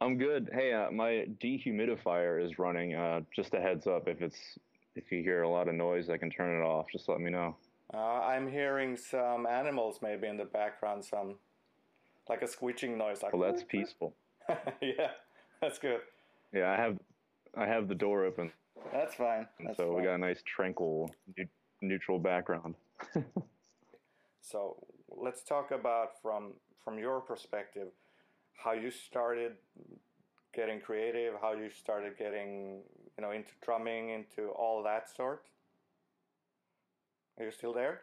I'm good. Hey, uh, my dehumidifier is running. Uh, just a heads up, if it's if you hear a lot of noise, I can turn it off. Just let me know. Uh, I'm hearing some animals maybe in the background, some like a squeaking noise. Like, well, that's peaceful. yeah, that's good. Yeah, I have I have the door open. That's fine. That's so fine. we got a nice tranquil, neutral background. so let's talk about from from your perspective how you started getting creative, how you started getting you know into drumming, into all that sort. Are you still there?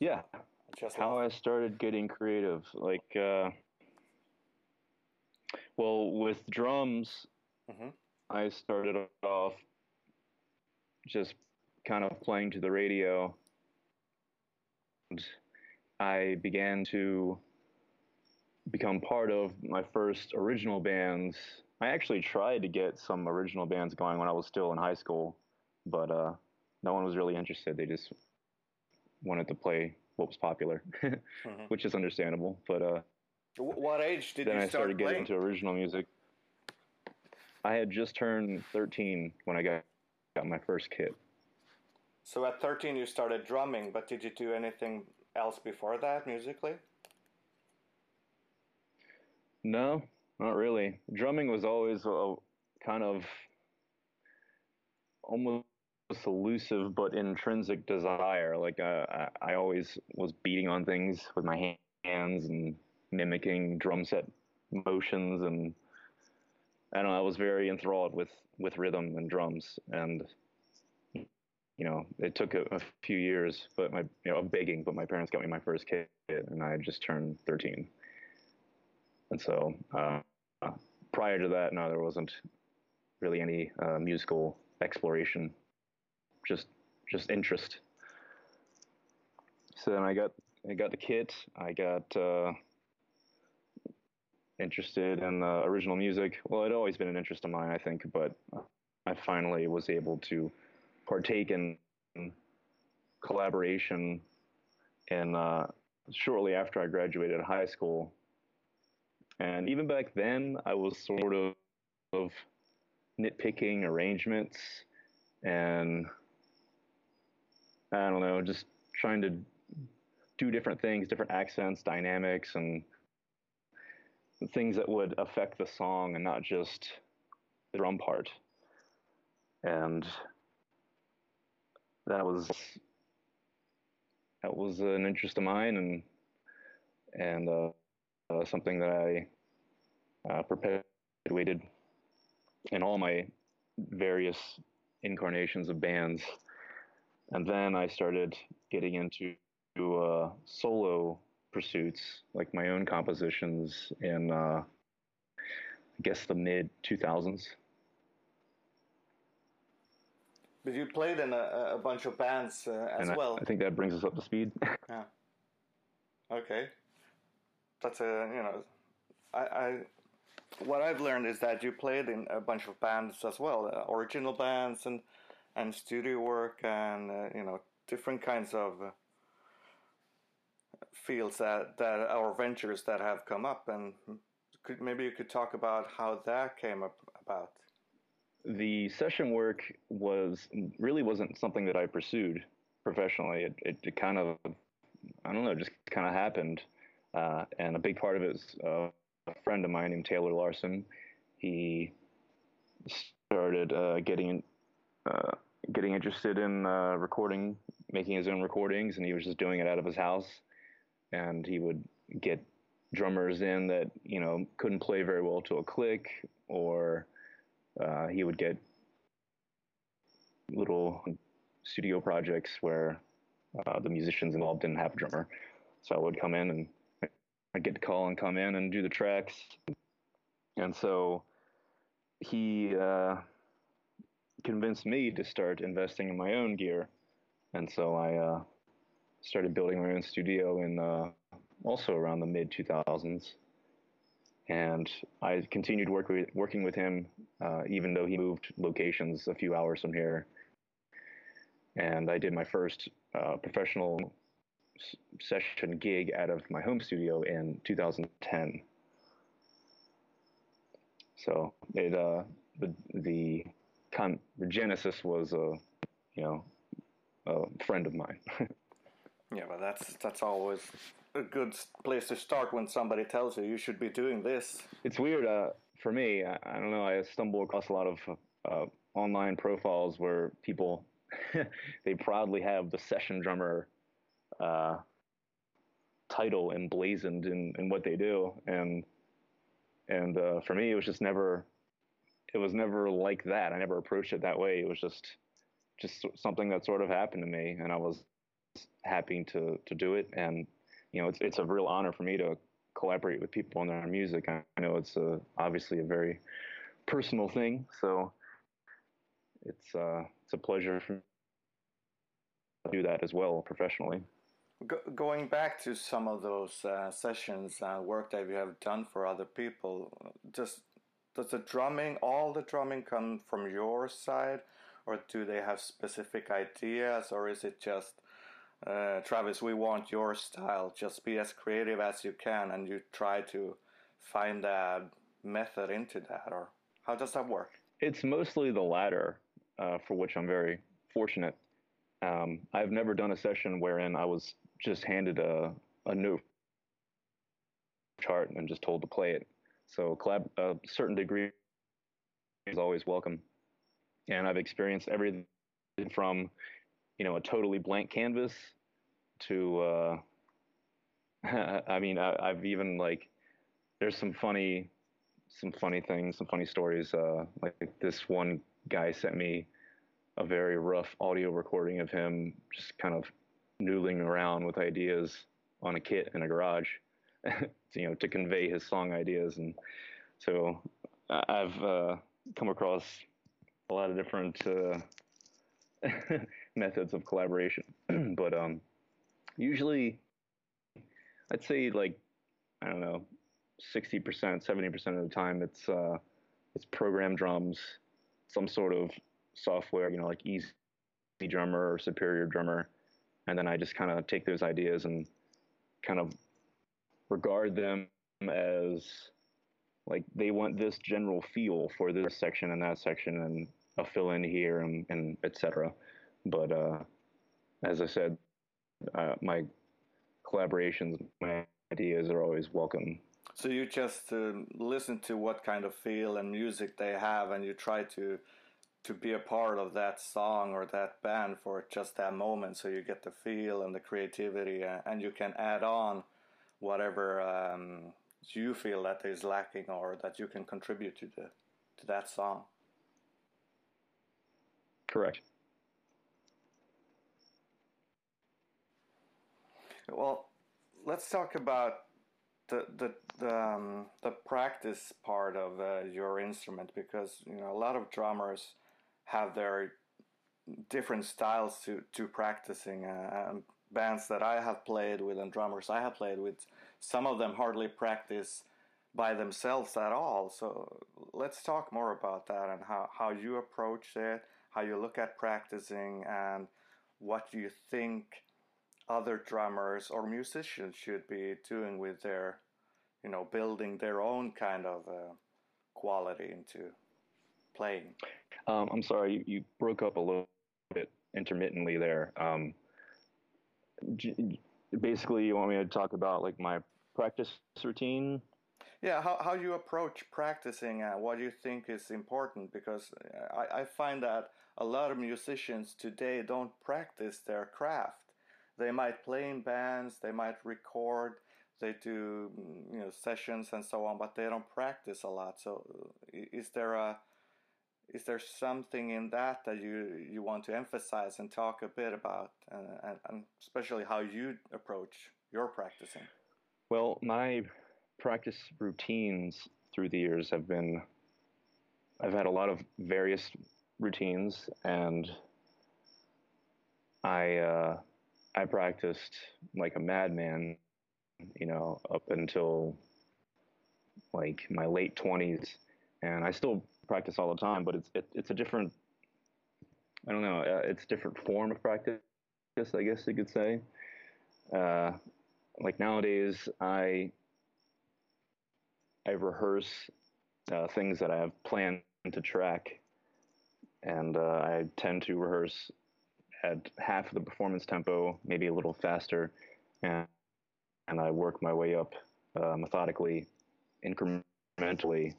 Yeah. Just how I started getting creative, like, uh, well, with drums, mm-hmm. I started off just kind of playing to the radio. And I began to become part of my first original bands. I actually tried to get some original bands going when I was still in high school, but uh, no one was really interested. They just wanted to play what was popular, mm-hmm. which is understandable. But uh, what age did then you I start started getting into original music. I had just turned 13 when I got got my first kit. So at 13 you started drumming, but did you do anything else before that musically? No, not really. Drumming was always a kind of almost elusive but intrinsic desire. Like uh, I, always was beating on things with my hands and mimicking drum set motions, and I don't know. I was very enthralled with with rhythm and drums, and you know, it took a, a few years, but my you know, begging. But my parents got me my first kit, and I just turned thirteen. And so uh, prior to that, no, there wasn't really any uh, musical exploration, just just interest. So then I got I got the kit. I got uh, interested in original music. Well, it always been an interest of mine, I think, but I finally was able to partake in collaboration. And uh, shortly after I graduated high school, and even back then, I was sort of, of nitpicking arrangements and I don't know, just trying to do different things, different accents, dynamics, and things that would affect the song and not just the drum part. And that was that was an interest of mine and and uh, uh, something that I uh, perpetuated in all my various incarnations of bands. And then I started getting into uh, solo pursuits, like my own compositions in, uh, I guess, the mid 2000s. But you played in a, a bunch of bands uh, as and well. I, I think that brings us up to speed. yeah. Okay that's a you know, I, I what I've learned is that you played in a bunch of bands as well, uh, original bands and and studio work and uh, you know different kinds of uh, fields that that our ventures that have come up and could maybe you could talk about how that came about. The session work was really wasn't something that I pursued professionally. It, it, it kind of I don't know, just kind of happened. Uh, and a big part of it is uh, a friend of mine named Taylor Larson. He started uh, getting uh, getting interested in uh, recording, making his own recordings, and he was just doing it out of his house. And he would get drummers in that you know couldn't play very well to a click, or uh, he would get little studio projects where the musicians involved didn't have a drummer. So I would come in and I get to call and come in and do the tracks. And so he uh, convinced me to start investing in my own gear. And so I uh, started building my own studio in uh, also around the mid 2000s. And I continued work with, working with him, uh, even though he moved locations a few hours from here. And I did my first uh, professional session gig out of my home studio in 2010. So it uh, the the con- the genesis was a you know a friend of mine. yeah, but that's that's always a good place to start when somebody tells you you should be doing this. It's weird uh, for me. I, I, don't know. I stumble across a lot of uh, online profiles where people they proudly have the session drummer uh, title emblazoned in, in what they do, and and uh, for me, it was just never it was never like that. I never approached it that way. It was just just something that sort of happened to me, and I was happy to to do it. And you know, it's it's a real honor for me to collaborate with people on their music. I know it's a, obviously a very personal thing, so it's uh, it's a pleasure for me to do that as well professionally. Go, going back to some of those uh, sessions and uh, work that you have done for other people, does does the drumming, all the drumming, come from your side, or do they have specific ideas, or is it just uh, Travis, we want your style. Just be as creative as you can, and you try to find a method into that, or how does that work? It's mostly the latter, uh, for which I'm very fortunate. Um, I've never done a session wherein I was just handed a, a note chart and just told to play it. So collab, a certain degree is always welcome. And I've experienced everything from, you know, a totally blank canvas to, uh, I mean, I, have even like, there's some funny, some funny things, some funny stories. Uh, like this one guy sent me a very rough audio recording of him just kind of noodling around with ideas on a kit in a garage, you know, to convey his song ideas. And so I've uh, come across a lot of different uh, methods of collaboration, but um, usually I'd say like I don't know, sixty percent, seventy percent of the time it's uh, it's program drums, some sort of software, you know, like Easy Drummer or Superior Drummer, and then I just kind of take those ideas and kind of regard them as like they want this general feel for this section and that section and a fill in here and, and etc. But uh, as I said, uh, my collaborations, my ideas are always welcome. So you just uh, listen to what kind of feel and music they have, and you try to to be a part of that song or that band for just that moment so you get the feel and the creativity and you can add on whatever um, you feel that is lacking or that you can contribute to the to that song. Correct. Well let's talk about the the the, um, the practice part of uh, your instrument because you know a lot of drummers have their different styles to to practicing. Uh, bands that I have played with and drummers I have played with, some of them hardly practice by themselves at all. So let's talk more about that and how, how you approach it, how you look at practicing, and what you think other drummers or musicians should be doing with their, you know, building their own kind of uh, quality into playing. Um, I'm sorry, you, you, broke up a little bit intermittently there. Um, basically, you want me to talk about like my practice routine? Yeah, how, how you approach practicing and what you think is important because I, I find that a lot of musicians today don't practice their craft. They might play in bands, they might record, they do you know sessions and so on, but they don't practice a lot. So, is there a is there something in that that you you want to emphasize and talk a bit about, uh, and, and especially how you approach your practicing? Well, my practice routines through the years have been I've had a lot of various routines, and I uh, I practiced like a madman, you know, up until like my late twenties, and I still practice all the time, but it's it, it's a different. I don't know. Uh, it's different form of practice, I guess you could say. Uh, like nowadays, I I rehearse uh, things that I have planned to track, and uh, I tend to rehearse at half the performance tempo, maybe a little faster, and and I work my way up uh, methodically, incrementally,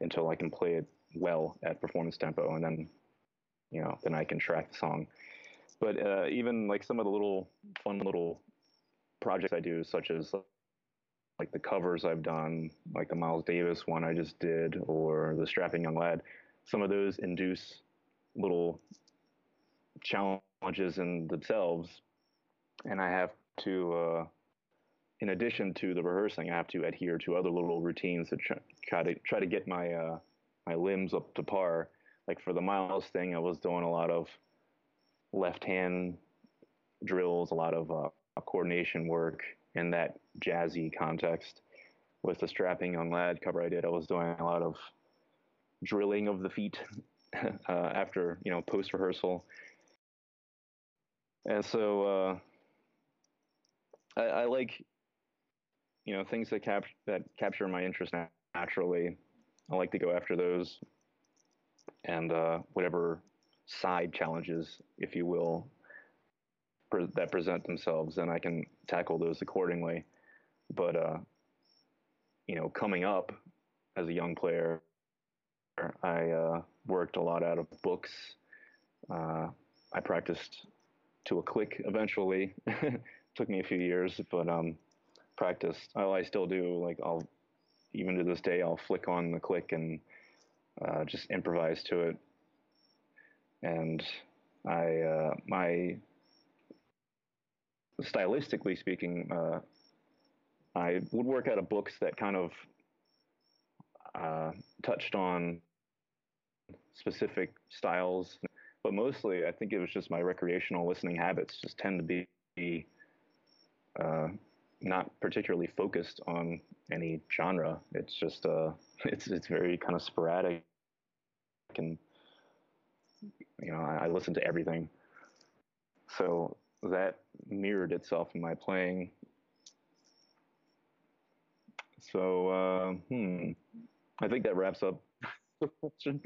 until I can play it well at performance tempo, and then you know then I can track the song. But uh, even like some of the little fun little projects I do, such as like the covers I've done, like the Miles Davis one I just did, or the Strapping Young Lad, some of those induce little challenges in themselves, and I have to, uh, in addition to the rehearsing, I have to adhere to other little routines to try, to try to get my uh, my limbs up to par. Like for the Miles thing, I was doing a lot of left hand drills, a lot of uh, coordination work in that jazzy context. With the strapping young lad cover I did, I was doing a lot of drilling of the feet uh, after you know post rehearsal, and so uh, I, I, like you know things that cap that capture my interest naturally. I like to go after those, and uh, whatever side challenges, if you will, pre- that present themselves, then I can tackle those accordingly. But uh, you know, coming up as a young player, I uh, worked a lot out of books. Uh, I practiced to a click eventually. Took me a few years, but um, practiced. Oh, I still do. Like I'll even to this day, I'll flick on the click and uh, just improvise to it. And I uh, my stylistically speaking, uh, I would work out of books that kind of uh, touched on specific styles, but mostly I think it was just my recreational listening habits just tend to be uh, not particularly focused on any genre. It's just uh, it's it's very kind of sporadic, and you know I, I listen to everything. So that mirrored itself in my playing. So, uh, hmm, I think that wraps up the question.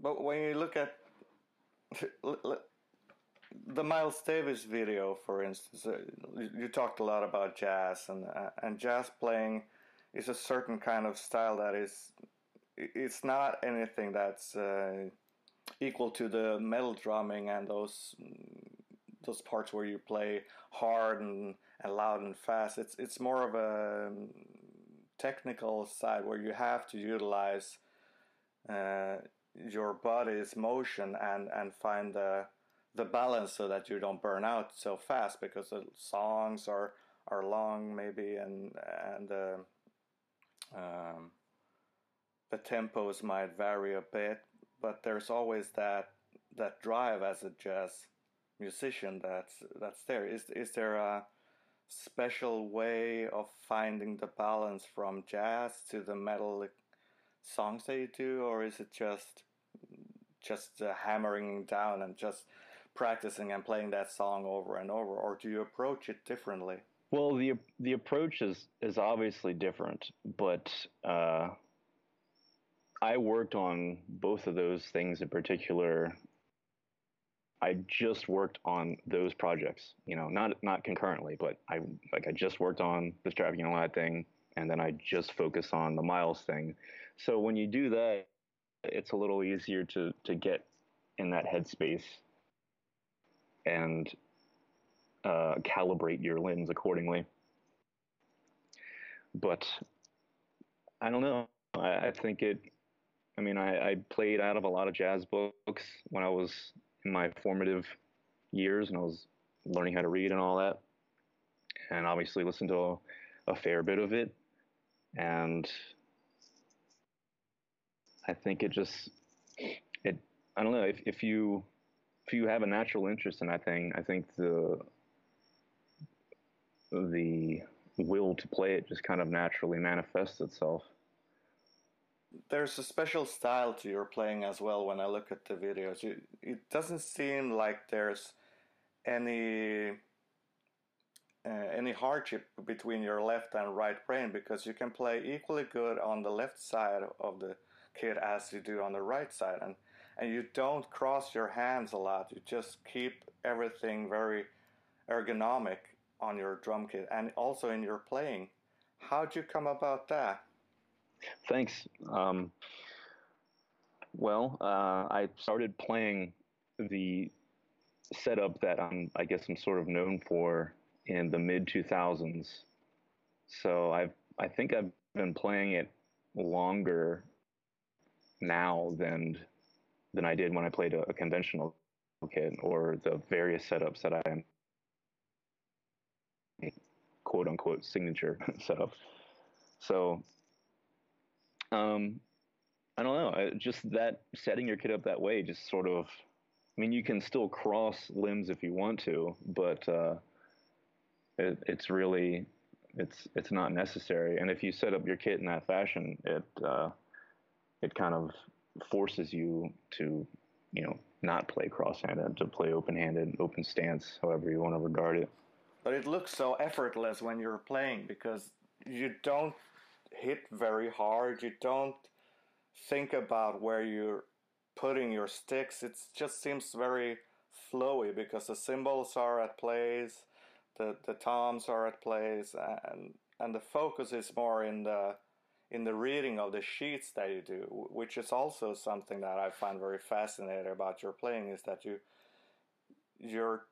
But when you look at the Miles Davis video, for instance, uh, you talked a lot about jazz, and uh, and jazz playing is a certain kind of style that is, it's not anything that's uh, equal to the metal drumming and those those parts where you play hard and, and loud and fast. It's it's more of a um, technical side where you have to utilize uh, your body's motion and and find the the balance so that you don't burn out so fast because the songs are are long maybe and and uh, um, the tempos might vary a bit but there's always that that drive as a jazz musician that's that's there. Is is there a special way of finding the balance from jazz to the metal songs that you do, or is it just just uh, hammering down and just practicing and playing that song over and over, or do you approach it differently? Well, the the approach is is obviously different, but uh, I worked on both of those things in particular. I just worked on those projects, you know, not not concurrently, but I like I just worked on the Strapping Young Lad thing, and then I just focus on the Miles thing. So when you do that, it's a little easier to to get in that headspace and uh, calibrate your lens accordingly. But I don't know. I, I think it I mean, I, I played out of a lot of jazz books when I was in my formative years and I was learning how to read and all that. And obviously listened to a, a fair bit of it. And I think it just, it, I don't know, if, if you, if you have a natural interest in that thing, I think the, the will to play it just kind of naturally manifests itself there's a special style to your playing as well when I look at the videos. it doesn't seem like there's any uh, any hardship between your left and right brain because you can play equally good on the left side of the kit as you do on the right side and and you don't cross your hands a lot. You just keep everything very ergonomic on your drum kit and also in your playing. How'd you come about that? Thanks. Um, well uh, i started playing the setup that i'm i guess i'm sort of known for in the mid 2000s. So I've I think I've been playing it longer now than than I did when I played a, a conventional kit or the various setups that I am quote unquote signature setup. So um I don't know, just that setting your kit up that way just sort of I mean you can still cross limbs if you want to, but uh it, it's really it's it's not necessary. And if you set up your kit in that fashion, it uh, it kind of forces you to you know not play cross-handed, to play open-handed, open stance, however you want to regard it. But it looks so effortless when you're playing because you don't hit very hard. You don't think about where you're putting your sticks. It just seems very flowy because the cymbals are at place the the toms are at place and and the focus is more in the in the reading of the sheets that you do, which is also something that I find very fascinating about your playing is that you you're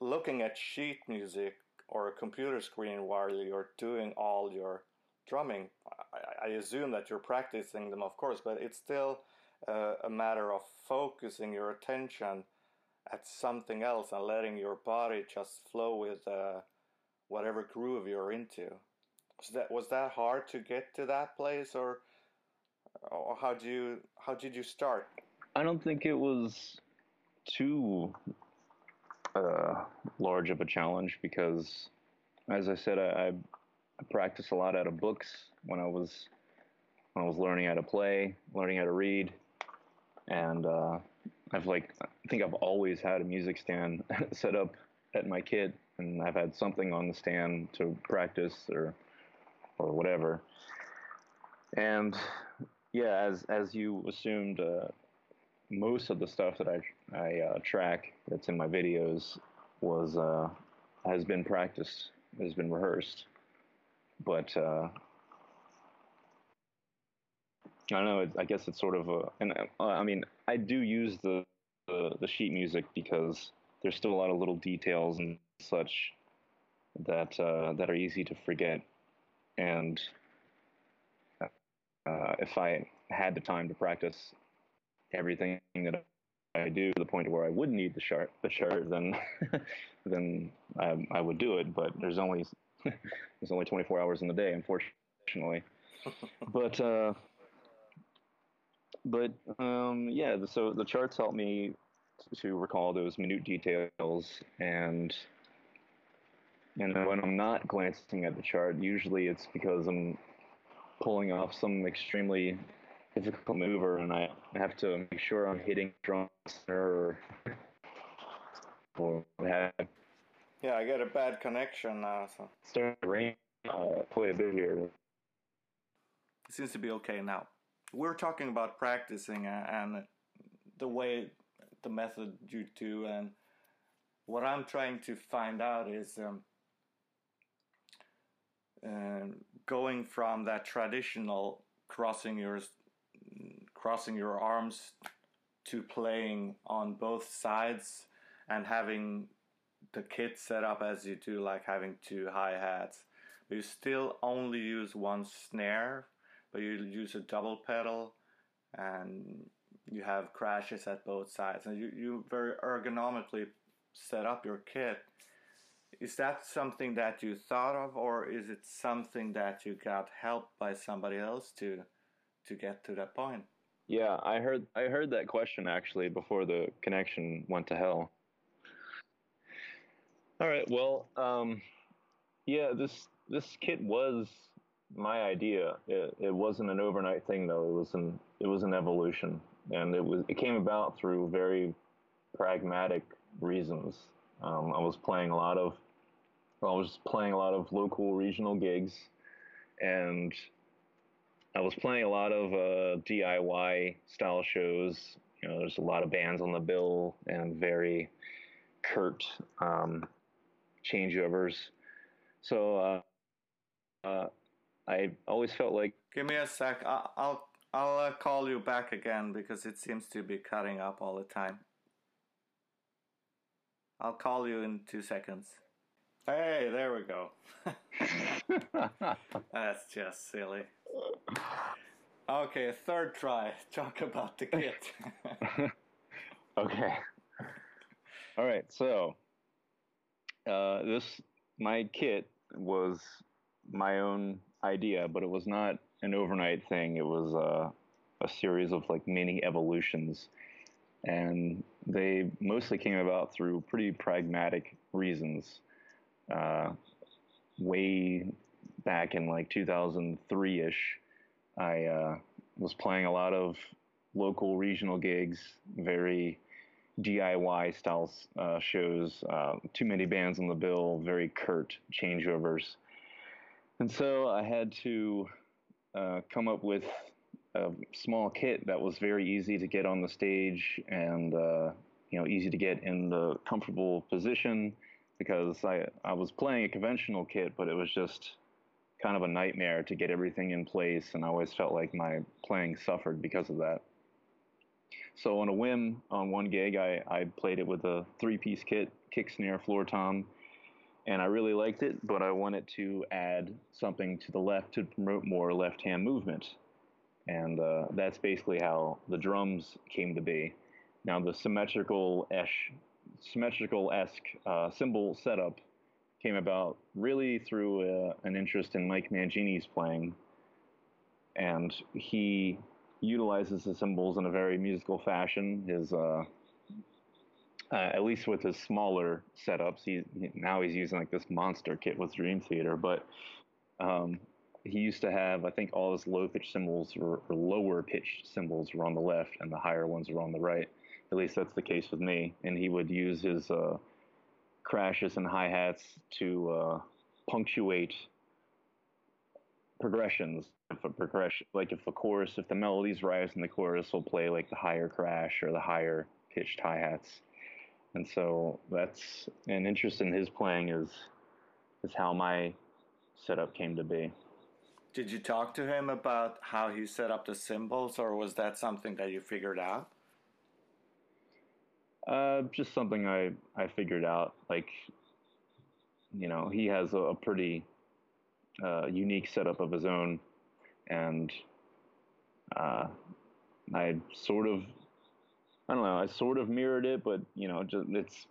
looking at sheet music or a computer screen while you're doing all your drumming. I, I assume that you're practicing them, of course, but it's still a matter of focusing your attention at something else and letting your body just flow with uh, whatever groove you're into. Was that was that hard to get to that place, or, or how do you how did you start? I don't think it was too uh, large of a challenge because, as I said, I, I a lot out of books when I was when I was learning how to play, learning how to read, and uh, I've like I think I've always had a music stand set up at my kit, and I've had something on the stand to practice or or whatever. And yeah, as as you assumed, uh, most of the stuff that I I uh, track that's in my videos was uh, has been practiced, has been rehearsed, but uh, I don't know. I guess it's sort of a, and uh, I mean, I do use the, the, the sheet music because there's still a lot of little details and such that uh, that are easy to forget. And uh, if I had the time to practice everything that I do to the point where I would need the chart, the chart, then then I, I would do it. But there's only there's only 24 hours in the day, unfortunately. but uh, but um, yeah, so the charts help me to recall those minute details and and when I'm not glancing at the chart, usually it's because I'm pulling off some extremely difficult maneuver and I have to make sure I'm hitting drum or or have yeah, I get a bad connection now. So start to rain uh, quite a bit here. It seems to be okay now we're talking about practicing and the way the method you do and what i'm trying to find out is um, uh, going from that traditional crossing your crossing your arms to playing on both sides and having the kit set up as you do like having two hi-hats. You still only use one snare but you use a double pedal and you have crashes at both sides. And you, you very ergonomically set up your kit is that something that you thought of or is it something that you got help by somebody else to to get to that point yeah i heard i heard that question actually before the connection went to hell all right well um, yeah this this kit was my idea. It, it wasn't an overnight thing though. It was an it was an evolution, and it was it came about through very pragmatic reasons. Um, I was playing a lot of I was playing a lot of local regional gigs, and I was playing a lot of uh, DIY style shows. You know, there's a lot of bands on the bill and very curt um, changeovers. So uh, uh, I always felt like. Give me a sec. I'll I'll, I'll uh, call you back again because it seems to be cutting up all the time. I'll call you in two seconds. Hey, there we go. That's just silly. Okay, third try. Talk about the kit. okay. All right. So, uh, this my kit was my own idea, but it was not an overnight thing. It was uh, a series of like mini evolutions, and they mostly came about through pretty pragmatic reasons. Uh, way back in like 2003 ish, I uh, was playing a lot of local regional gigs, very DIY style uh, shows, uh, too many bands on the bill, very curt changeovers. And so I had to uh, come up with a small kit that was very easy to get on the stage and uh, you know easy to get in the comfortable position because I I was playing a conventional kit, but it was just kind of a nightmare to get everything in place, and I always felt like my playing suffered because of that. So on a whim, on one gig, I, I played it with a three-piece kit, kick, snare, floor tom, and I really liked it, but I wanted to add something to the left to promote more left-hand movement. And uh, that's basically how the drums came to be. Now the symmetrical-esque symmetrical-esque uh, cymbal setup came about really through uh, an interest in Mike Mangini's playing, and he utilizes the cymbals in a very musical fashion. His uh, uh, at least with his smaller setups, he now he's using like this monster kit with Dream Theater, but um, he used to have I think all his low pitch cymbals or, lower pitched cymbals were on the left and the higher ones were on the right. At least that's the case with me. And he would use his uh, crashes and hi hats to uh, punctuate progressions. If a progression, like if the chorus, if the melody's rise in the chorus, will play like the higher crash or the higher pitched hi hats. And so that's an interest in his playing is is how my setup came to be. Did you talk to him about how he set up the cymbals, or was that something that you figured out? Uh, just something I I figured out. Like, you know, he has a, a pretty uh, unique setup of his own, and uh, I sort of, I don't know, I sort of mirrored it, but you know, just it's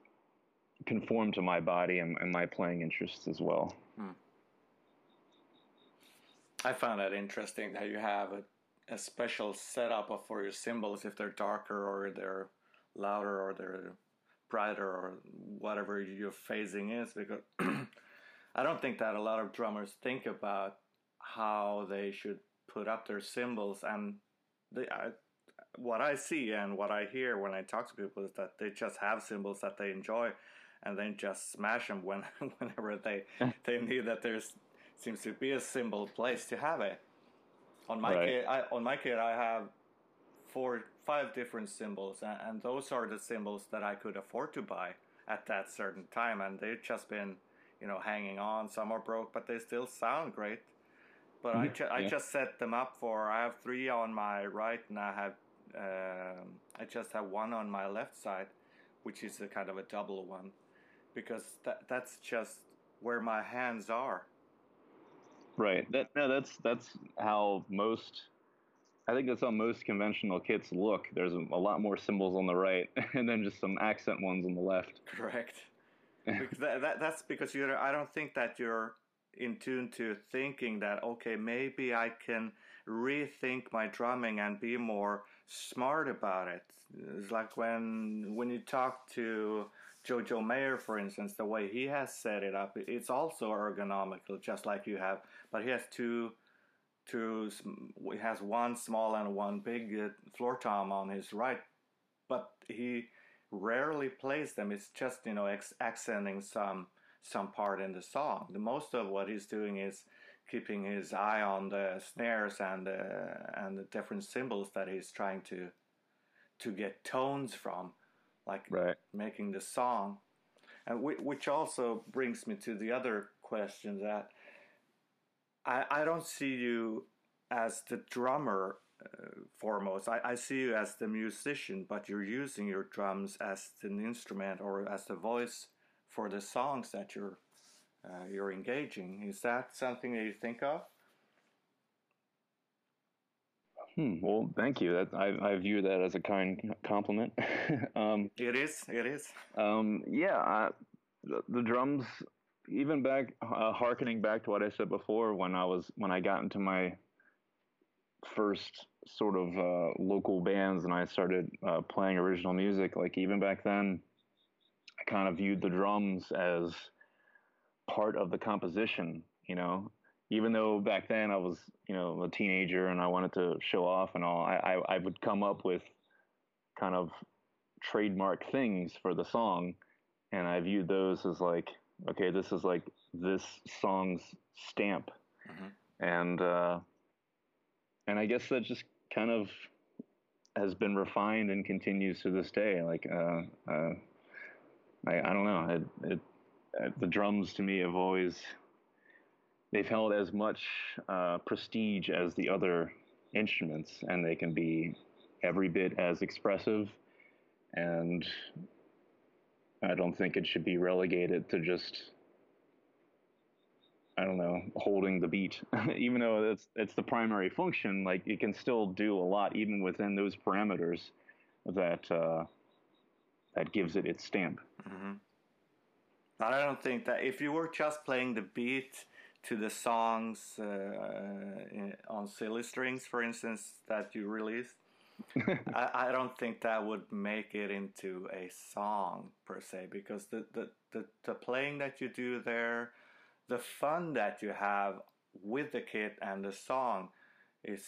conformed to my body and, and my playing interests as well. Hmm. I found that interesting that you have a, a special setup for your cymbals if they're darker or they're louder or they're brighter or whatever your phasing is because I don't think that a lot of drummers think about how they should put up their cymbals and they, I, what I see and what I hear when I talk to people is that they just have cymbals that they enjoy and then just smash them when whenever they they need that there seems to be a cymbal place to have it. On my right. kit, I, on my kit, I have four five different cymbals, and, and those are the cymbals that I could afford to buy at that certain time, and they've just been, you know, hanging on. Some are broke, but they still sound great. But I, ju- yeah. I just set them up for. I have three on my right, and I have um, I just have one on my left side, which is a kind of a double one, because that that's just where my hands are. Right. That no, that's that's how most I think that's how most conventional kits look. There's a, lot more cymbals on the right, and then just some accent ones on the left. Correct. that, that, that's because you're. I don't think that you're in tune to thinking that okay, maybe I can rethink my drumming and be more smart about it. It's like when when you talk to Jojo Mayer, for instance, the way he has set it up, it's also ergonomical, just like you have. But he has two to he has one small and one big uh, floor tom on his right, but he rarely plays them. It's just you know ex- accenting some some part in the song. The most of what he's doing is keeping his eye on the snares and the, and the different cymbals that he's trying to to get tones from, like right. making the song. And which also brings me to the other question that I, I don't see you as the drummer uh, foremost. I, I see you as the musician, but you're using your drums as an instrument or as the voice for the songs that you're uh, you're engaging. Is that something that you think of? Hmm, well, thank you. That I, I view that as a kind compliment. um, it is. It is. Um, yeah, I, the, the, drums. Even back, uh, harkening back to what I said before, when I was when I got into my first sort of uh, local bands and I started uh, playing original music, like even back then, I kind of viewed the drums as part of the composition, you know. Even though back then I was, you know, a teenager and I wanted to show off and all, I, I, I would come up with kind of trademark things for the song, and I viewed those as like, okay, this is like this song's stamp, mm-hmm. and uh, and I guess that just kind of has been refined and continues to this day. Like, uh, uh, I, I don't know. It, it, uh, the drums to me have always they've held as much uh, prestige as the other instruments, and they can be every bit as expressive. And I don't think it should be relegated to just I don't know, holding the beat. even though it's it's the primary function, like it can still do a lot even within those parameters that uh, that gives it its stamp. Mm-hmm. I don't think that if you were just playing the beat to the songs uh, on silly strings, for instance, that you released, I, I, don't think that would make it into a song per se because the, the, the, the playing that you do there the fun that you have with the kit and the song is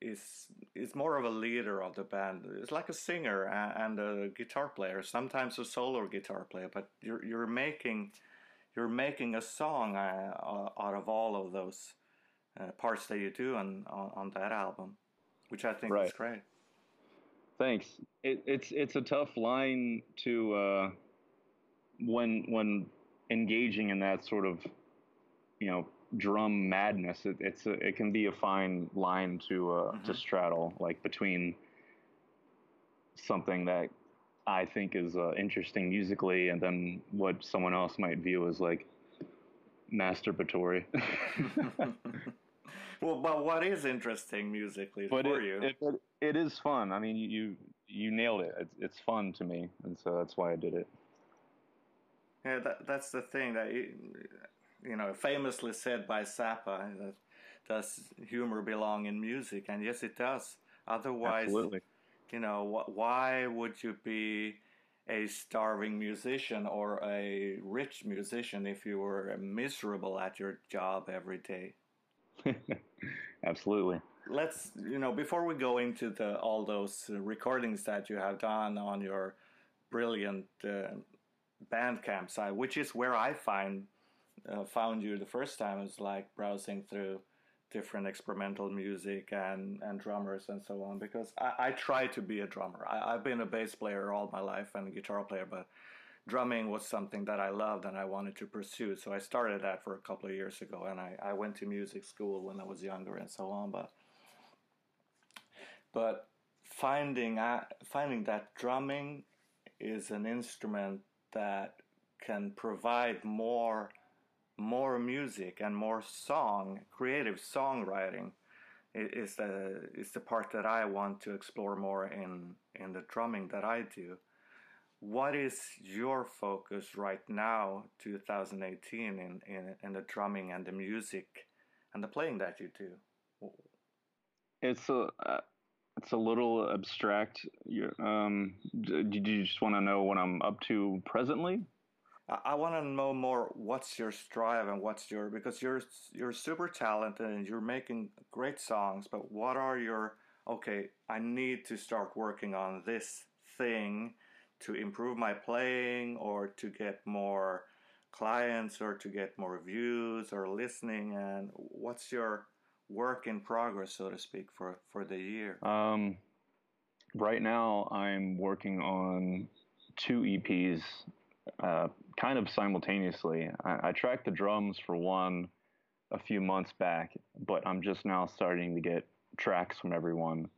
is is more of a leader of the band. It's like a singer and a guitar player, sometimes a solo guitar player, but you're you're making you're making a song uh, out of all of those uh, parts that you do on, on, on that album, which I think right. is great. Thanks. It, it's it's a tough line to uh, when when engaging in that sort of you know drum madness. It, it's a, it can be a fine line to uh, mm-hmm. to straddle, like between something that I think is uh, interesting musically, and then what someone else might view as like masturbatory. well, but what is interesting musically but for it, you? It, it, it is fun. I mean, you you nailed it. It's, it's fun to me, and so that's why I did it. Yeah, that, that's the thing that you know, famously said by Zappa that does humor belong in music? And yes, it does. Otherwise, Absolutely. you know, wh- why would you be a starving musician or a rich musician if you were miserable at your job every day? Absolutely. Let's, you know, before we go into the all those recordings that you have done on your brilliant uh, Bandcamp site, which is where I find uh, found you the first time was like browsing through different experimental music and, and drummers and so on because I, I try to be a drummer. I, have been a bass player all my life and a guitar player, but drumming was something that I loved and I wanted to pursue. So I started that for a couple of years ago and I, I went to music school when I was younger and so on. But but finding uh, finding that drumming is an instrument that can provide more more music and more song, creative songwriting is the is the part that I want to explore more in in the drumming that I do. What is your focus right now, 2018, in, in, in the drumming and the music and the playing that you do? It's a uh, it's a little abstract. Um, did you just want to know what I'm up to presently? I, want to know more. What's your strive and what's your because you're you're super talented and you're making great songs. But what are your okay? I need to start working on this thing to improve my playing or to get more clients or to get more views or listening? And what's your work in progress, so to speak, for for the year? Um, right now, I'm working on two EPs, uh, kind of simultaneously. I, I tracked the drums for one a few months back, but I'm just now starting to get tracks from everyone,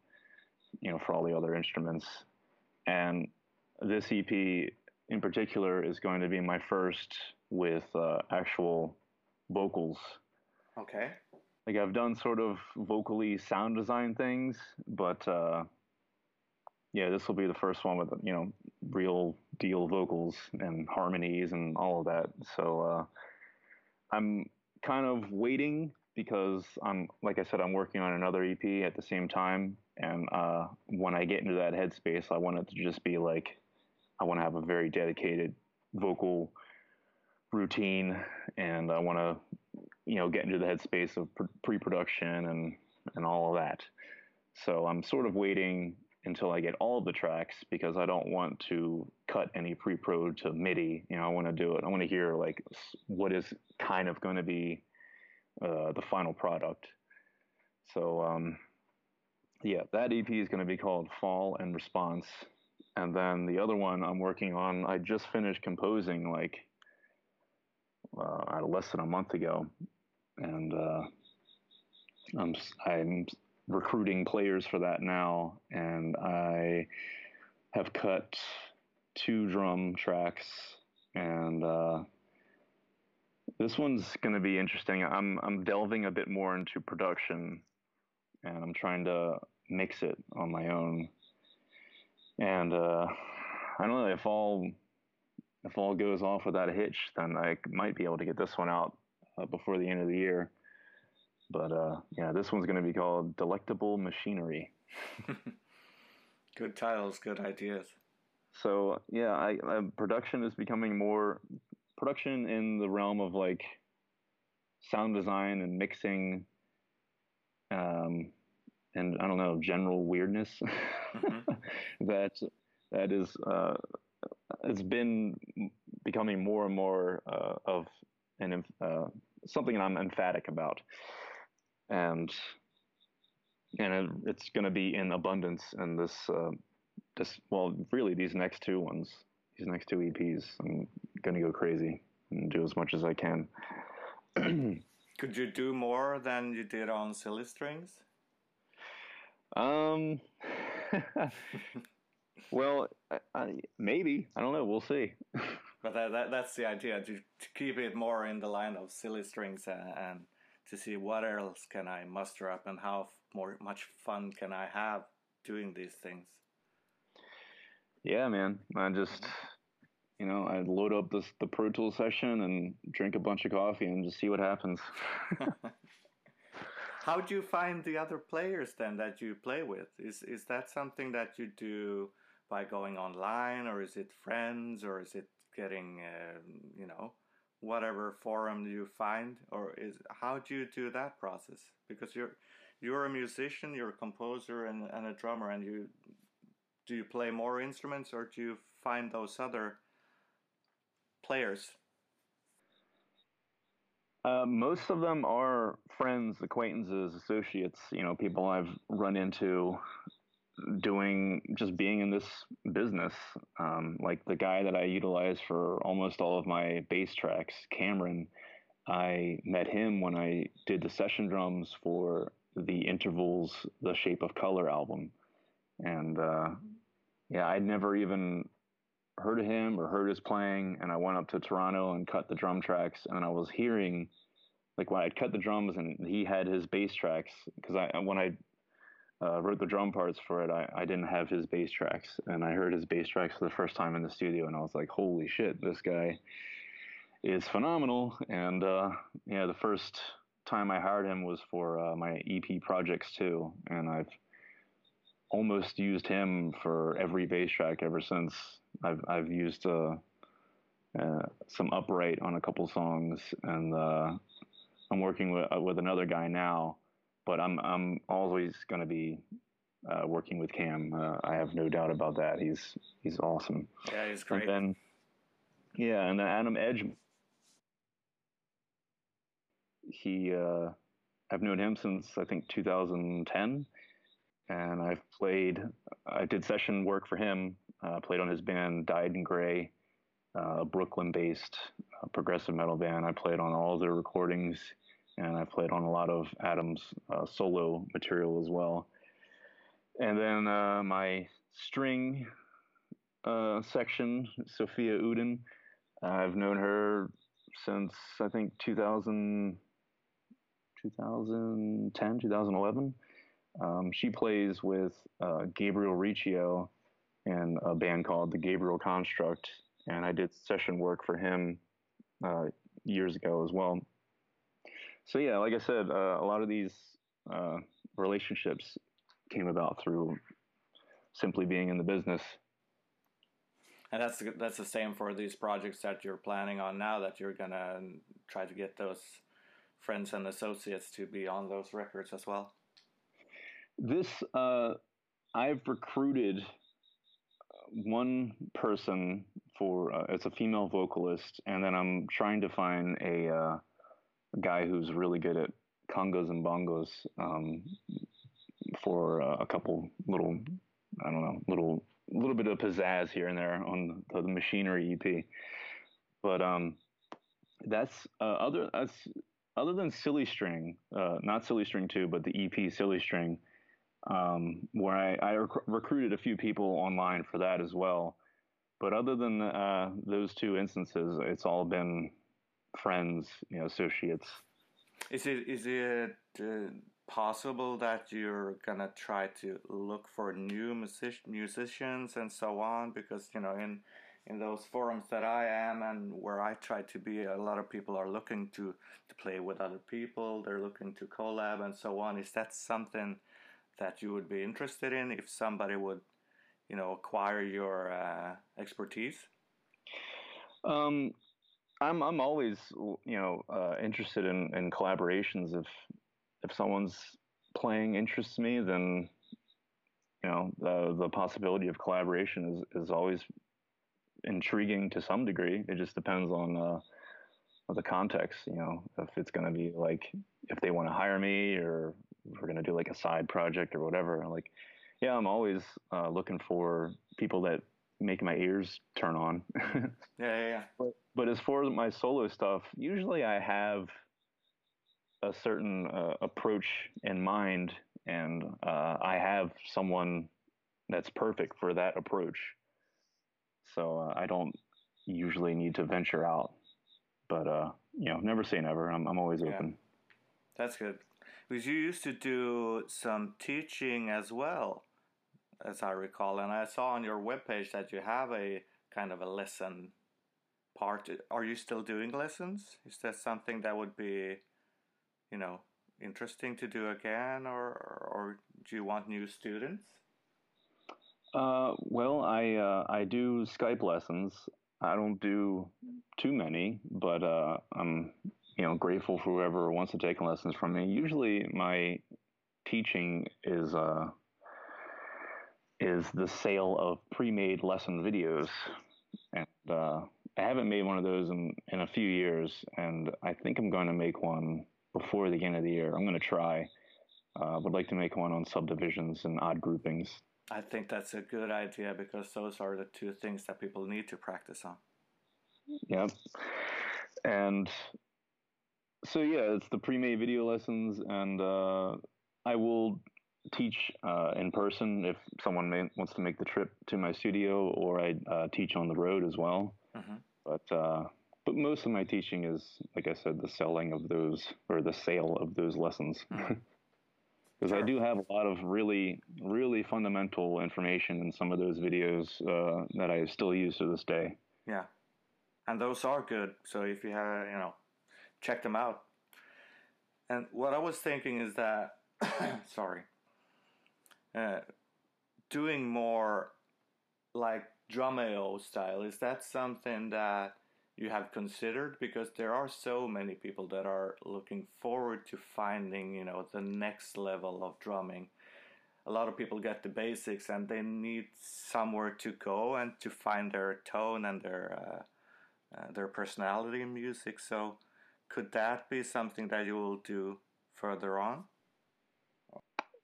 you know, for all the other instruments. And this EP in particular is going to be my first with uh, actual vocals. Okay. Like I've done sort of vocally sound design things, but uh, yeah, this will be the first one with you know real deal vocals and harmonies and all of that. So uh, I'm kind of waiting because I'm like I said, I'm working on another EP at the same time, and uh, when I get into that headspace, I want it to just be like I want to have a very dedicated vocal routine, and I want to you know get into the headspace of pre-production and and all of that. So I'm sort of waiting until I get all of the tracks because I don't want to cut any pre-pro to MIDI. You know, I want to do it. I want to hear like what is kind of going to be uh, the final product. So um, yeah, that EP is going to be called Fall and Response, and then the other one I'm working on. I just finished composing like uh, less than a month ago, and uh, I'm I'm recruiting players for that now, and I have cut two drum tracks, and uh, this one's going to be interesting. I'm I'm delving a bit more into production, and I'm trying to mix it on my own. And uh, I don't know if all if all goes off without a hitch, then I might be able to get this one out uh, before the end of the year. But uh, yeah, this one's going to be called Delectable Machinery. good titles, good ideas. So yeah, I, uh, production is becoming more production in the realm of like sound design and mixing, um, and I don't know general weirdness. Mm-hmm. that that is uh, it's been becoming more and more uh, of an uh, something I'm emphatic about and and it, it's going to be in abundance in this uh, this well really these next two ones these next two EPs I'm going to go crazy and do as much as I can. Could you do more than you did on Silly Strings? Um. well, I, I, maybe I don't know. We'll see. but that, that, that's the idea to, to keep it more in the line of Silly Strings and, and to see what else can I muster up and how more much fun can I have doing these things. Yeah, man. I just you know, I load up this the Pro Tool session and drink a bunch of coffee and just see what happens. How do you find the other players then that you play with? Is is that something that you do by going online, or is it friends, or is it getting, uh, you know, whatever forum you find or is how do you do that process because you're you're a musician you're a composer and, and a drummer and you do you play more instruments or do you find those other players uh, most of them are friends acquaintances associates you know people i've run into doing just being in this business. Um, like the guy that I utilize for almost all of my bass tracks, Cameron, I met him when I did the session drums for the Intervals, The Shape of Color album. And uh, yeah, I'd never even heard of him or heard his playing. And I went up to Toronto and cut the drum tracks. And I was hearing, like when I'd cut the drums and he had his bass tracks, because I when I uh, wrote the drum parts for it, I, I didn't have his bass tracks, and I heard his bass tracks for the first time in the studio, and I was like, "Holy shit, this guy is phenomenal!" And uh, yeah, the first time I hired him was for uh, my EP projects too, and I've almost used him for every bass track ever since. I've I've used uh, uh, some upright on a couple songs, and uh, I'm working with with another guy now but I'm I'm always going to be uh, working with Cam. Uh, I have no doubt about that. He's he's awesome. Yeah, he's great. And then, yeah, and then Adam Edge he, uh, I've known him since I think 2010, and I've played. I did session work for him. Uh, played on his band Dyed in Gray, uh, Brooklyn-based uh, progressive metal band. I played on all their recordings, and I played on a lot of Adam's uh, solo material as well. And then uh, my string uh, section, Sophia Uddin. I've known her since I think 2000, 2010, 2011. Um, she plays with uh, Gabriel Riccio in a band called the Gabriel Construct, and I did session work for him uh, years ago as well. So yeah, like I said, uh, a lot of these uh, relationships came about through simply being in the business. And that's that's the same for these projects that you're planning on now. That you're gonna try to get those friends and associates to be on those records as well. This uh, I've recruited one person for uh, it's a female vocalist, and then I'm trying to find a uh, guy who's really good at congos and bongos um, for uh, a couple little I don't know little little bit of pizzazz here and there on the, the machinery EP. But um, that's uh, other that's other than Silly String, uh, not Silly String two, but the EP Silly String, um, where I, I rec- recruited a few people online for that as well. But other than uh, those two instances, it's all been friends, you know, associates. Is it is it uh, possible that you're gonna try to look for new music- musicians and so on because you know in in those forums that I am and where I try to be a lot of people are looking to to play with other people they're looking to collab and so on is that something that you would be interested in if somebody would you know acquire your uh, expertise um I'm I'm always you know uh, interested in, in collaborations if if someone's playing interests me, then you know the the possibility of collaboration is is always intriguing to some degree. It just depends on uh, the context. You know, if it's going to be like if they want to hire me or we're going to do like a side project or whatever. I'm Like, yeah, I'm always uh, looking for people that make my ears turn on. yeah, yeah, yeah. But, but as far as my solo stuff, usually I have a certain uh, approach in mind, and uh, I have someone that's perfect for that approach. So uh, I don't usually need to venture out, but uh, you know, never say never. I'm I'm always yeah. open. That's good, because you used to do some teaching as well, as I recall, and I saw on your webpage that you have a kind of a lesson part. Are you still doing lessons? Is that something that would be you know interesting to do again, or or do you want new students? Uh, well, I uh, I do Skype lessons. I don't do too many, but uh, I'm you know grateful for whoever wants to take lessons from me. Usually, my teaching is uh, is the sale of pre-made lesson videos, and uh, I haven't made one of those in in a few years, and I think I'm going to make one before the end of the year. I'm going to try. Uh, would like to make one on subdivisions and odd groupings. I think that's a good idea because those are the two things that people need to practice on. Yep. And so yeah, it's the pre-made video lessons, and uh, I will teach uh, in person if someone may, wants to make the trip to my studio, or I uh, teach on the road as well. Mm-hmm. But uh, but most of my teaching is, like I said, the selling of those or the sale of those lessons. Because sure. I do have a lot of really, really fundamental information in some of those videos uh, that I still use to this day. Yeah, and those are good. So if you have, you know, check them out. And what I was thinking is that, sorry, uh, doing more like Drumeo style is that something that you have considered? Because there are so many people that are looking forward to finding you know the next level of drumming. A lot of people get the basics and they need somewhere to go and to find their tone and their uh, uh, their personality in music. So could that be something that you will do further on?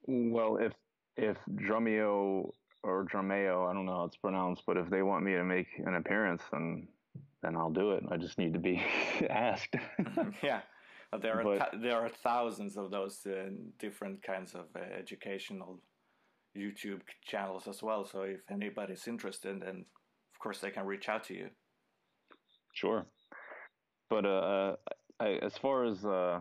Well, if if Drumeo or Drumeo, I don't know how it's pronounced, but if they want me to make an appearance, then then I'll do it. I just need to be asked. yeah, but there are but, th- there are thousands of those uh, different kinds of uh, educational YouTube channels as well. So if anybody's interested, then of course they can reach out to you. Sure, but uh, I, as far as uh,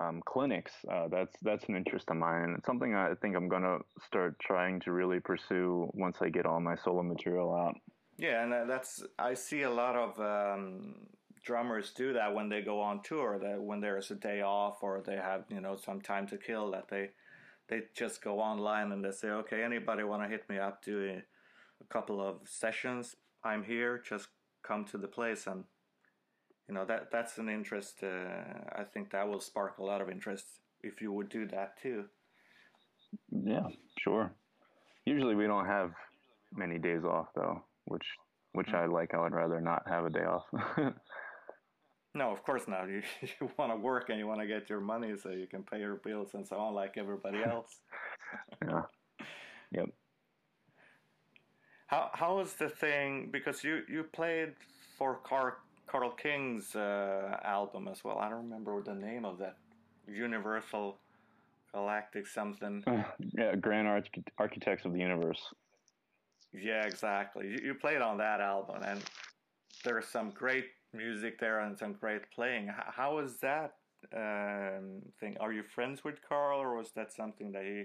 um, clinics, uh, that's that's an interest of mine. It's something I think I'm gonna start trying to really pursue once I get all my solo material out. Yeah, and uh, that's I see a lot of um, drummers do that when they go on tour. That when there's a day off or they have you know some time to kill, that they they just go online and they say, okay, anybody want to hit me up, do a, couple of sessions. I'm here. Just come to the place and you know that that's an interest. Uh, I think that will spark a lot of interest if you would do that too. Yeah, sure. Usually we don't have many days off though, which which I like. I would rather not have a day off. no, of course not. You you want to work and you want to get your money so you can pay your bills and so on, like everybody else. yeah. Yep. How how was the thing? Because you you played for Car Carl King's uh, album as well. I don't remember the name of that. Universal Galactic something. yeah, Grand Arch- Architects of the Universe. Yeah, exactly. You, you played on that album, and there's some great music there and some great playing. How, was that um, thing? Are you friends with Carl, or was that something that he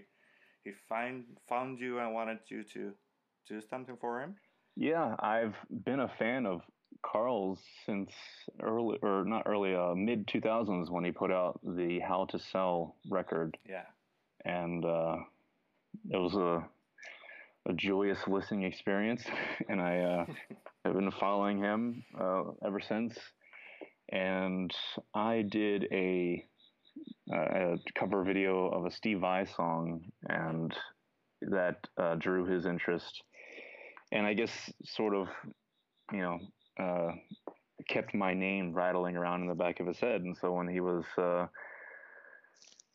he find found you and wanted you to do something for him? Yeah, I've been a fan of Carl's since early or not early, uh, mid 2000s when he put out the How to Sell record. Yeah. And uh, it was a a joyous listening experience, and I uh, have been following him uh, ever since. And I did a, a, cover video of a Steve Vai song, and that uh, drew his interest. And I guess sort of, you know, uh, kept my name rattling around in the back of his head. And so when he was uh,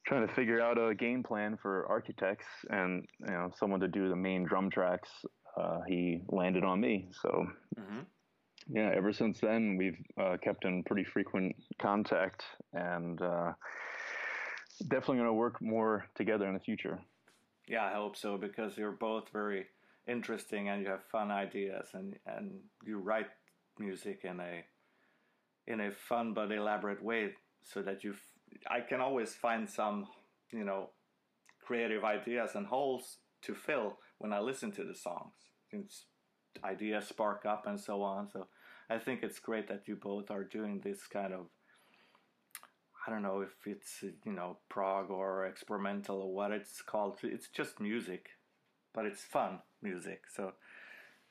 trying to figure out a game plan for architects and you know someone to do the main drum tracks, uh, he landed on me. So. Mm-hmm. Yeah, ever since then we've uh, kept in pretty frequent contact, and uh, definitely going to work more together in the future. Yeah, I hope so because you're both very interesting and you have fun ideas and and you write music in a in a fun but elaborate way so that you I can always find some you know creative ideas and holes to fill when I listen to the songs. It's, ideas spark up and so on. So I think it's great that you both are doing this kind of I don't know if it's you know prog or experimental or what it's called. It's just music but it's fun music. So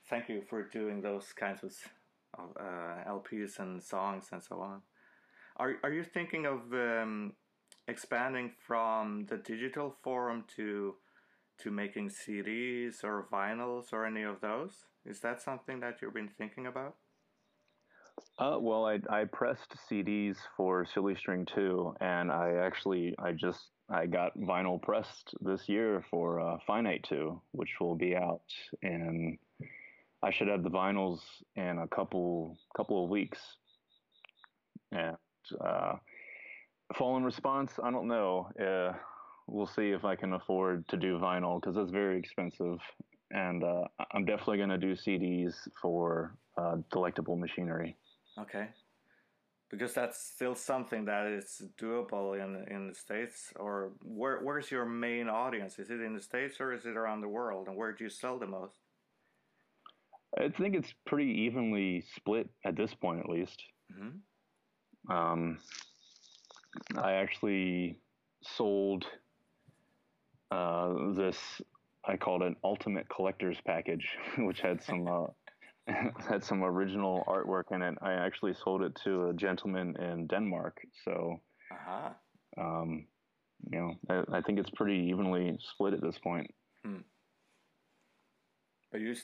thank you for doing those kinds of uh, LPs and songs and so on. Are are you thinking of um, expanding from the digital form to to making CDs or vinyls or any of those? Is that something that you've been thinking about? Uh, well, I, I pressed CDs for Silly String 2, and I actually I just I got vinyl pressed this year for uh, Finite 2, which will be out in I should have the vinyls in a couple couple of weeks. And uh, fallen response, I don't know. Uh, we'll see if I can afford to do vinyl because it's very expensive. And uh, I'm definitely going to do CDs for uh, delectable machinery. Okay, because that's still something that is doable in in the states. Or where where's your main audience? Is it in the states or is it around the world? And where do you sell the most? I think it's pretty evenly split at this point, at least. Mm-hmm. Um, I actually sold uh, this. I called it an ultimate collector's package, which had some uh, had some original artwork in it. I actually sold it to a gentleman in Denmark. So, uh-huh. um, you know, I, I, think it's pretty evenly split at this point. Hmm. But you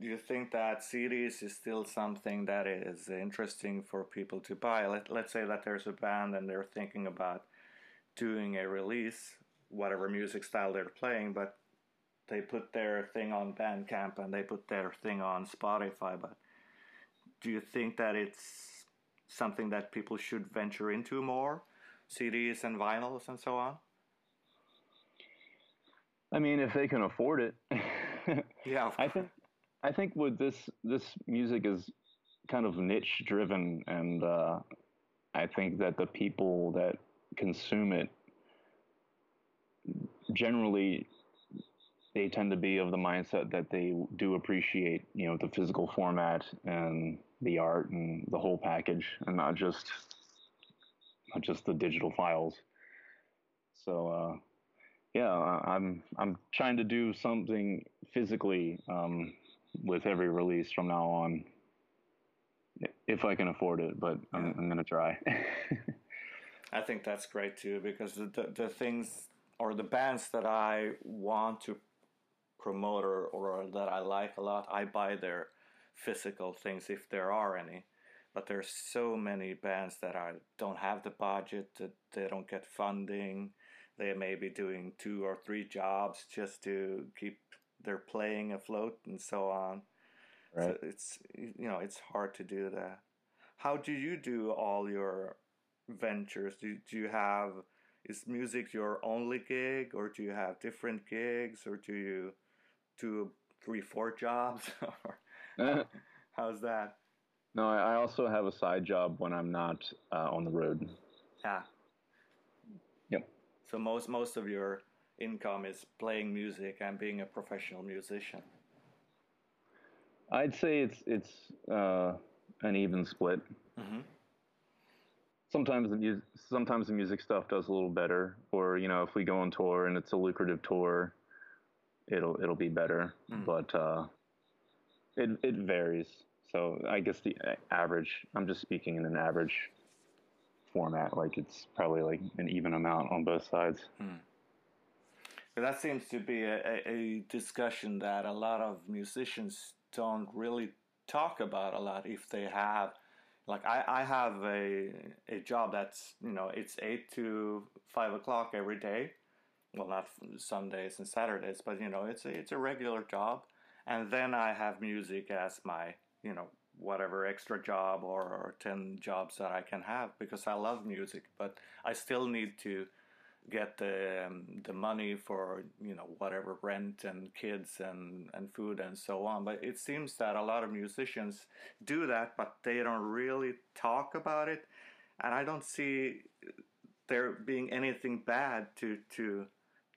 do you think that CDs is still something that is interesting for people to buy? Let, let's say that there's a band and they're thinking about doing a release, whatever music style they're playing, but they put their thing on Bandcamp and they put their thing on Spotify. But do you think that it's something that people should venture into more, CDs and vinyls and so on? I mean, if they can afford it. yeah, I think I think with this this music is kind of niche driven, and uh, I think that the people that consume it generally they tend to be of the mindset that they do appreciate you know the physical format and the art and the whole package and not just not just the digital files. So uh, yeah i'm i'm trying to do something physically um, with every release from now on if I can afford it, but I'm, I'm going to try. I think that's great too because the, the, the, things or the bands that I want to promote or, or that I like a lot, I buy their physical things if there are any. But there's so many bands that I don't have the budget, that they don't get funding. They may be doing two or three jobs just to keep they're playing afloat and so on. Right. So it's you know it's hard to do that. How do you do all your ventures? Do do you have is music your only gig, or do you have different gigs, or do you do three four jobs? How's that? No, I also have a side job when I'm not uh, on the road. Yeah. Yep. So most most of your income is playing music and being a professional musician? I'd say it's it's uh, an even split. Mm-hmm. Sometimes the music, sometimes the music stuff does a little better, or you know, if we go on tour and it's a lucrative tour, it'll it'll be better. Mm. But uh, it it varies. So I guess the average. I'm just speaking in an average format. Like it's probably like an even amount on both sides. Mm that seems to be a, a, discussion that a lot of musicians don't really talk about a lot if they have like I, I have a a job that's you know it's eight to five o'clock every day. Well not Sundays and Saturdays but you know it's a, it's a regular job. And then I have music as my you know whatever extra job or, or 10 jobs that I can have because I love music but I still need to get the um, the money for you know whatever rent and kids and and food and so on. But it seems that a lot of musicians do that but they don't really talk about it. And i don't see there being anything bad to to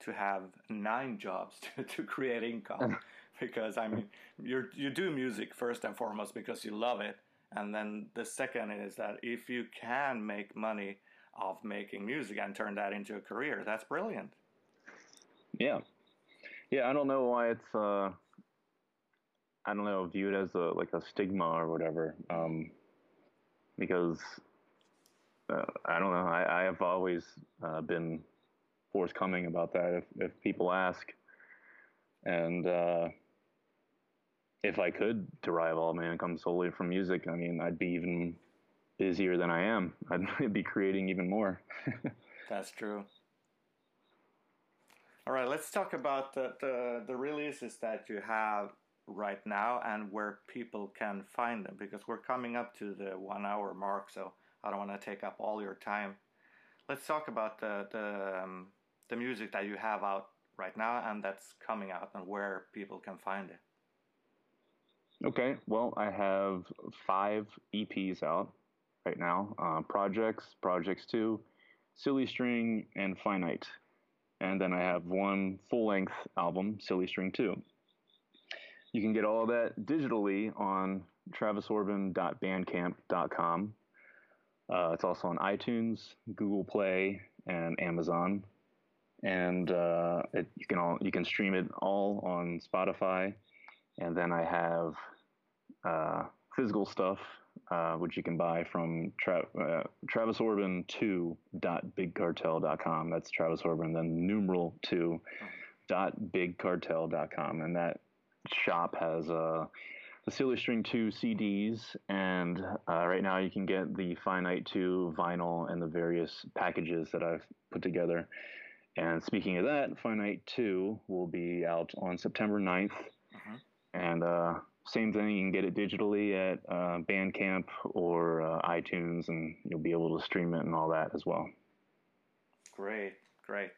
to have nine jobs to, to create income. Because i mean you you do music first and foremost because you love it. And then the second is that if you can make money of making music and turn that into a career. That's brilliant. Yeah. Yeah, I don't know why it's uh I don't know, viewed as a like a stigma or whatever. Um because uh, I don't know. I, I have always uh, been forthcoming about that if, if people ask. And uh, if I could derive all my income solely from music, I mean, I'd be even busier than I am, I'd be creating even more. That's true. All right, let's talk about the, the, the releases that you have right now and where people can find them because we're coming up to the one hour mark, so I don't want to take up all your time. Let's talk about the the, um, the music that you have out right now and that's coming out and where people can find it. Okay, well, I have five EPs out right now uh, Projects, Projects 2, Silly String, and Finite. And then I have one full length album, Silly String 2. You can get all that digitally on travisorbin.bandcamp.com. Uh, it's also on iTunes, Google Play, and Amazon. And uh, it, you can all you can stream it all on Spotify. And then I have uh, physical stuff uh, which you can buy from tra- uh, travisorbin2.bigcartel.com. That's Travis Orbin, then numeral 2.bigcartel.com. And that shop has uh, the Silly String 2 CDs, and uh, right now you can get the Finite 2 vinyl and the various packages that I've put together. And speaking of that, Finite 2 will be out on September 9th. Mm-hmm. And uh, same thing, you can get it digitally at uh, Bandcamp or uh, iTunes, and you'll be able to stream it and all that as well. Great, great.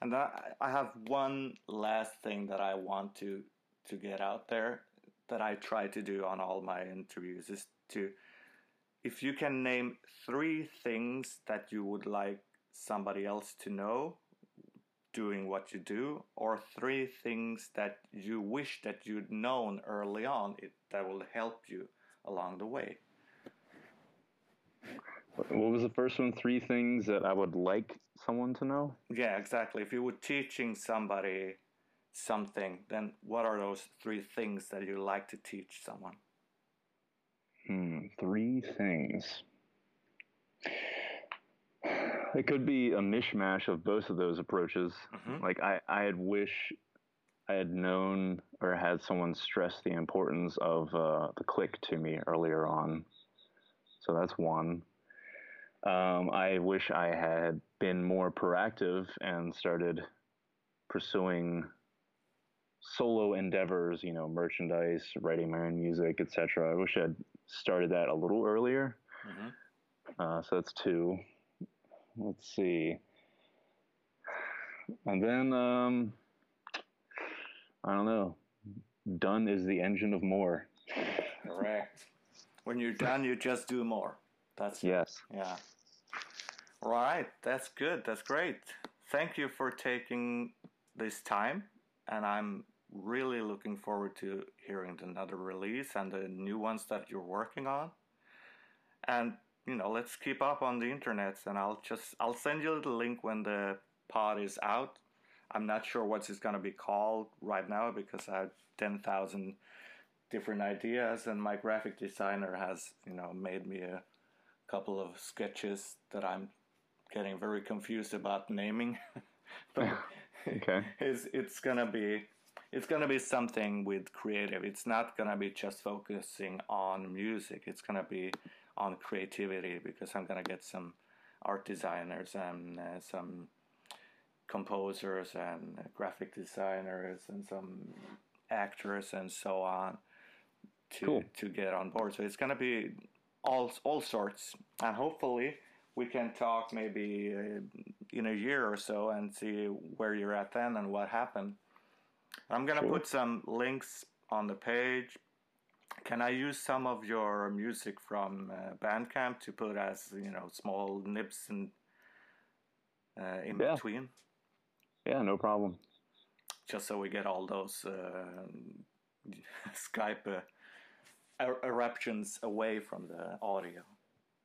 And I, I have one last thing that I want to to get out there that I try to do on all my interviews is to if you can name three things that you would like somebody else to know doing what you do or three things that you wish that you'd known early on it, that will help you along the way. What was the first one? Three things that i would like someone to know? Yeah exactly. If you were teaching somebody something then what are those three things that you like to teach someone? Hmm three things it could be a mishmash of both of those approaches. Mm-hmm. Like I, I had wish I had known or had someone stress the importance of uh, the click to me earlier on. So that's one. Um, I wish I had been more proactive and started pursuing solo endeavors, you know, merchandise, writing my own music, etc. I wish I'd started that a little earlier. Mm-hmm. Uh, so that's two let's see. And then, um, I don't know. Done is the engine of more. Correct. When you're done, you just do more. That's yes. It. Yeah. All right. That's good. That's great. Thank you for taking this time, and I'm really looking forward to hearing another release and the new ones that you're working on. And you know, let's keep up on the internet, and I'll just I'll send you the link when the pod is out. I'm not sure what it's gonna be called right now because I have ten thousand different ideas, and my graphic designer has you know made me a couple of sketches that I'm getting very confused about naming. but okay, it's it's gonna be it's gonna be something with creative. It's not gonna be just focusing on music. It's gonna be on creativity because I'm gonna get some art designers and uh, some composers and graphic designers and some actors and so on to cool. to get on board. So it's gonna be all all sorts, and hopefully we can talk maybe uh, in a year or so and see where you're at then and what happened. I'm gonna put some links on the page can I use some of your music from uh, Bandcamp to put as you know small nips and uh, in yeah. between? Yeah, no problem. Just so we get all those uh, Skype uh, er eruptions away from the audio.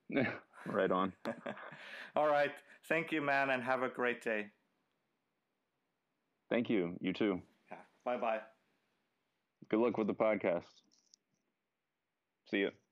right on. all right. Thank you, man, and have a great day. Thank you. You too. Yeah. Bye bye. Good luck with the podcast. See you.